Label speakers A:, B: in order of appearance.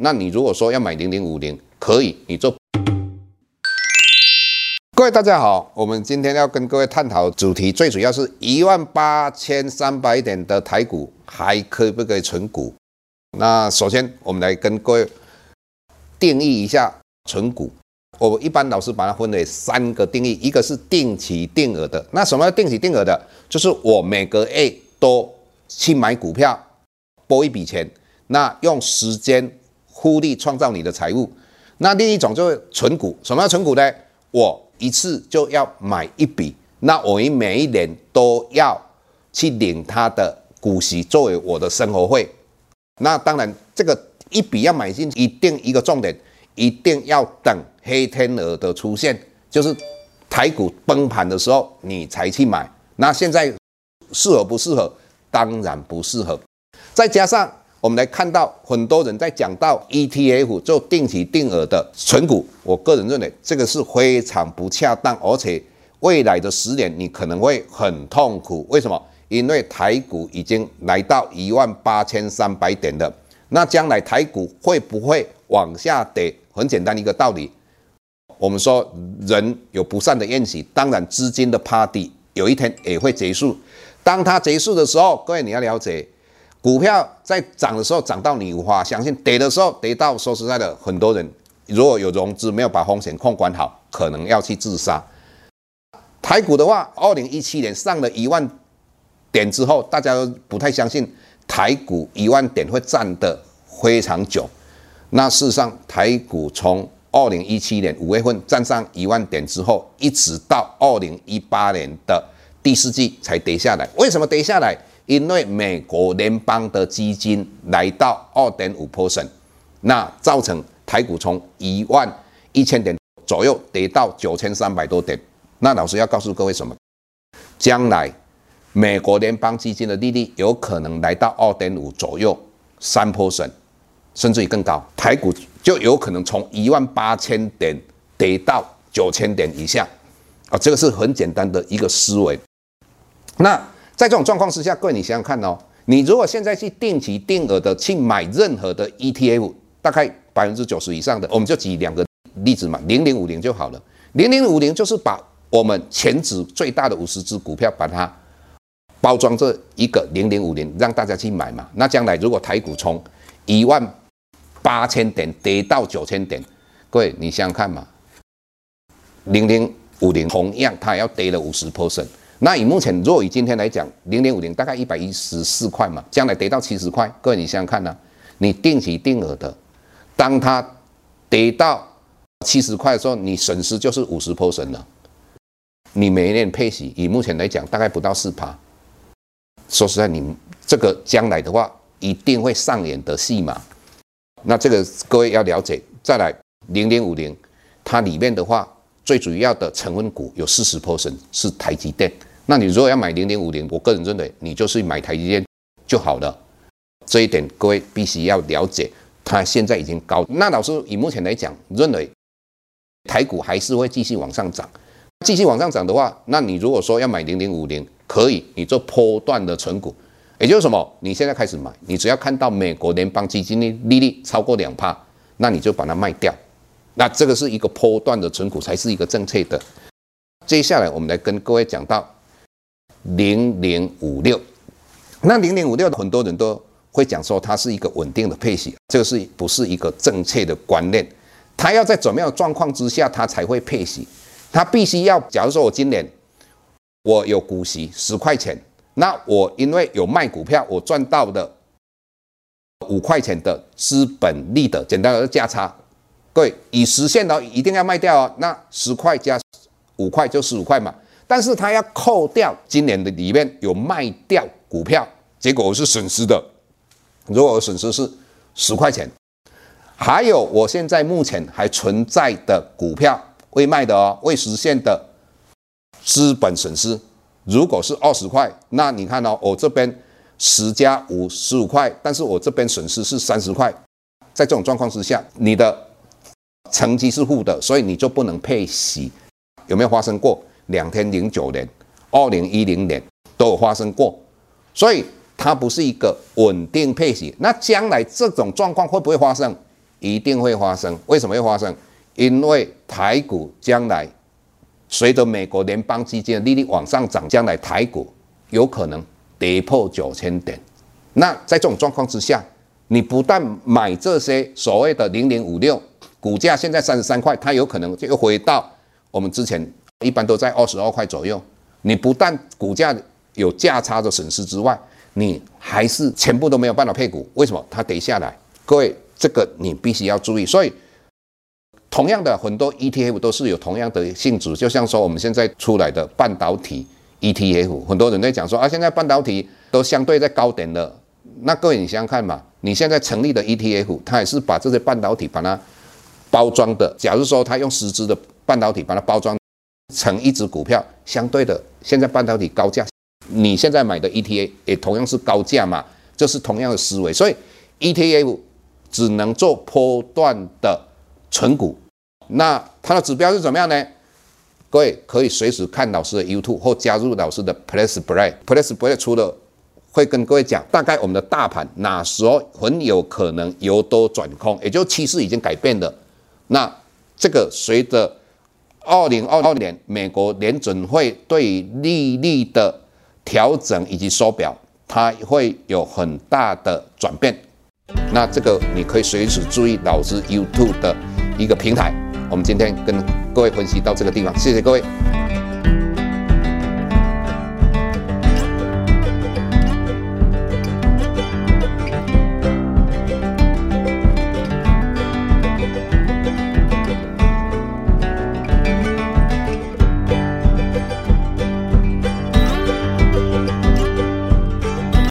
A: 那你如果说要买零零五零，可以，你做。各位大家好，我们今天要跟各位探讨主题，最主要是一万八千三百点的台股还可不可以存股？那首先我们来跟各位定义一下存股。我一般老师把它分为三个定义，一个是定期定额的。那什么叫定期定额的？就是我每个月都去买股票，拨一笔钱，那用时间互利创造你的财富。那另一种就是存股。什么叫存股呢？我一次就要买一笔，那我每一年都要去领它的股息作为我的生活费。那当然，这个一笔要买进，一定一个重点，一定要等。黑天鹅的出现，就是台股崩盘的时候，你才去买。那现在适合不适合？当然不适合。再加上我们来看到很多人在讲到 ETF 做定期定额的存股，我个人认为这个是非常不恰当，而且未来的十年你可能会很痛苦。为什么？因为台股已经来到一万八千三百点了，那将来台股会不会往下跌？很简单一个道理。我们说人有不散的宴席，当然资金的 party 有一天也会结束。当它结束的时候，各位你要了解，股票在涨的时候涨到你无法相信，跌的时候跌到说实在的，很多人如果有融资没有把风险控管好，可能要去自杀。台股的话，二零一七年上了一万点之后，大家都不太相信台股一万点会站得非常久。那事实上，台股从二零一七年五月份站上一万点之后，一直到二零一八年的第四季才跌下来。为什么跌下来？因为美国联邦的基金来到二点五 percent，那造成台股从一万一千点左右跌到九千三百多点。那老师要告诉各位什么？将来美国联邦基金的利率有可能来到二点五左右，三 percent。甚至于更高，台股就有可能从一万八千点跌到九千点以下啊，这个是很简单的一个思维。那在这种状况之下，各位你想想看哦，你如果现在去定期定额的去买任何的 ETF，大概百分之九十以上的，我们就举两个例子嘛，零零五零就好了。零零五零就是把我们全指最大的五十只股票，把它包装这一个零零五零，让大家去买嘛。那将来如果台股从一万八千点跌到九千点，各位你想想看嘛，零零五零同样它也要跌了五十 percent。那以目前若以今天来讲，零点五零大概一百一十四块嘛，将来跌到七十块，各位你想想看呢、你定期定额的，当它跌到七十块的时候，你损失就是五十 percent 了。你每一年配息，以目前来讲大概不到四趴。说实在，你这个将来的话，一定会上演的戏码。那这个各位要了解，再来零点五零，它里面的话最主要的成分股有四十 percent 是台积电。那你如果要买零零五零，我个人认为你就是买台积电就好了。这一点各位必须要了解，它现在已经高。那老师以目前来讲，认为台股还是会继续往上涨。继续往上涨的话，那你如果说要买零零五零，可以，你做波段的存股。也就是什么？你现在开始买，你只要看到美国联邦基金的利率超过两趴，那你就把它卖掉。那这个是一个波段的存股，才是一个正确的。接下来我们来跟各位讲到零零五六。那零零五六很多人都会讲说它是一个稳定的配息，这个是不是一个正确的观念？它要在怎么样的状况之下它才会配息？它必须要，假如说我今年我有股息十块钱。那我因为有卖股票，我赚到的五块钱的资本利得，简单的价差，各位已实现了，一定要卖掉哦。那十块加五块就十五块嘛，但是他要扣掉今年的里面有卖掉股票，结果我是损失的。如果损失是十块钱，还有我现在目前还存在的股票未卖的哦，未实现的资本损失。如果是二十块，那你看哦，我这边十加五十五块，但是我这边损失是三十块，在这种状况之下，你的成绩是负的，所以你就不能配息。有没有发生过？两千零九年、二零一零年都有发生过，所以它不是一个稳定配息。那将来这种状况会不会发生？一定会发生。为什么会发生？因为台股将来随着美国联邦基金的利率往上涨，将来台股有可能跌破九千点。那在这种状况之下，你不但买这些所谓的零零五六，股价现在三十三块，它有可能就又回到我们之前一般都在二十二块左右。你不但股价有价差的损失之外，你还是全部都没有办法配股。为什么？它跌下来。各位，这个你必须要注意。所以，同样的很多 ETF 都是有同样的性质，就像说我们现在出来的半导体 ETF，很多人在讲说啊，现在半导体都相对在高点了。那各位，你想想看嘛，你现在成立的 ETF，它也是把这些半导体把它包装的。假如说它用十只的半导体把它包装成一只股票，相对的，现在半导体高价，你现在买的 ETF 也同样是高价嘛，这是同样的思维。所以 ETF 只能做波段的存股。那它的指标是怎么样呢？各位可以随时看老师的 YouTube 或加入老师的 Plus Play。Plus Play 除了会跟各位讲，大概我们的大盘哪时候很有可能由多转空，也就趋势已经改变了。那这个随着二零二二年美国联准会对利率的调整以及缩表，它会有很大的转变。那这个你可以随时注意老师 YouTube 的一个平台。我们今天跟各位分析到这个地方，谢谢各位。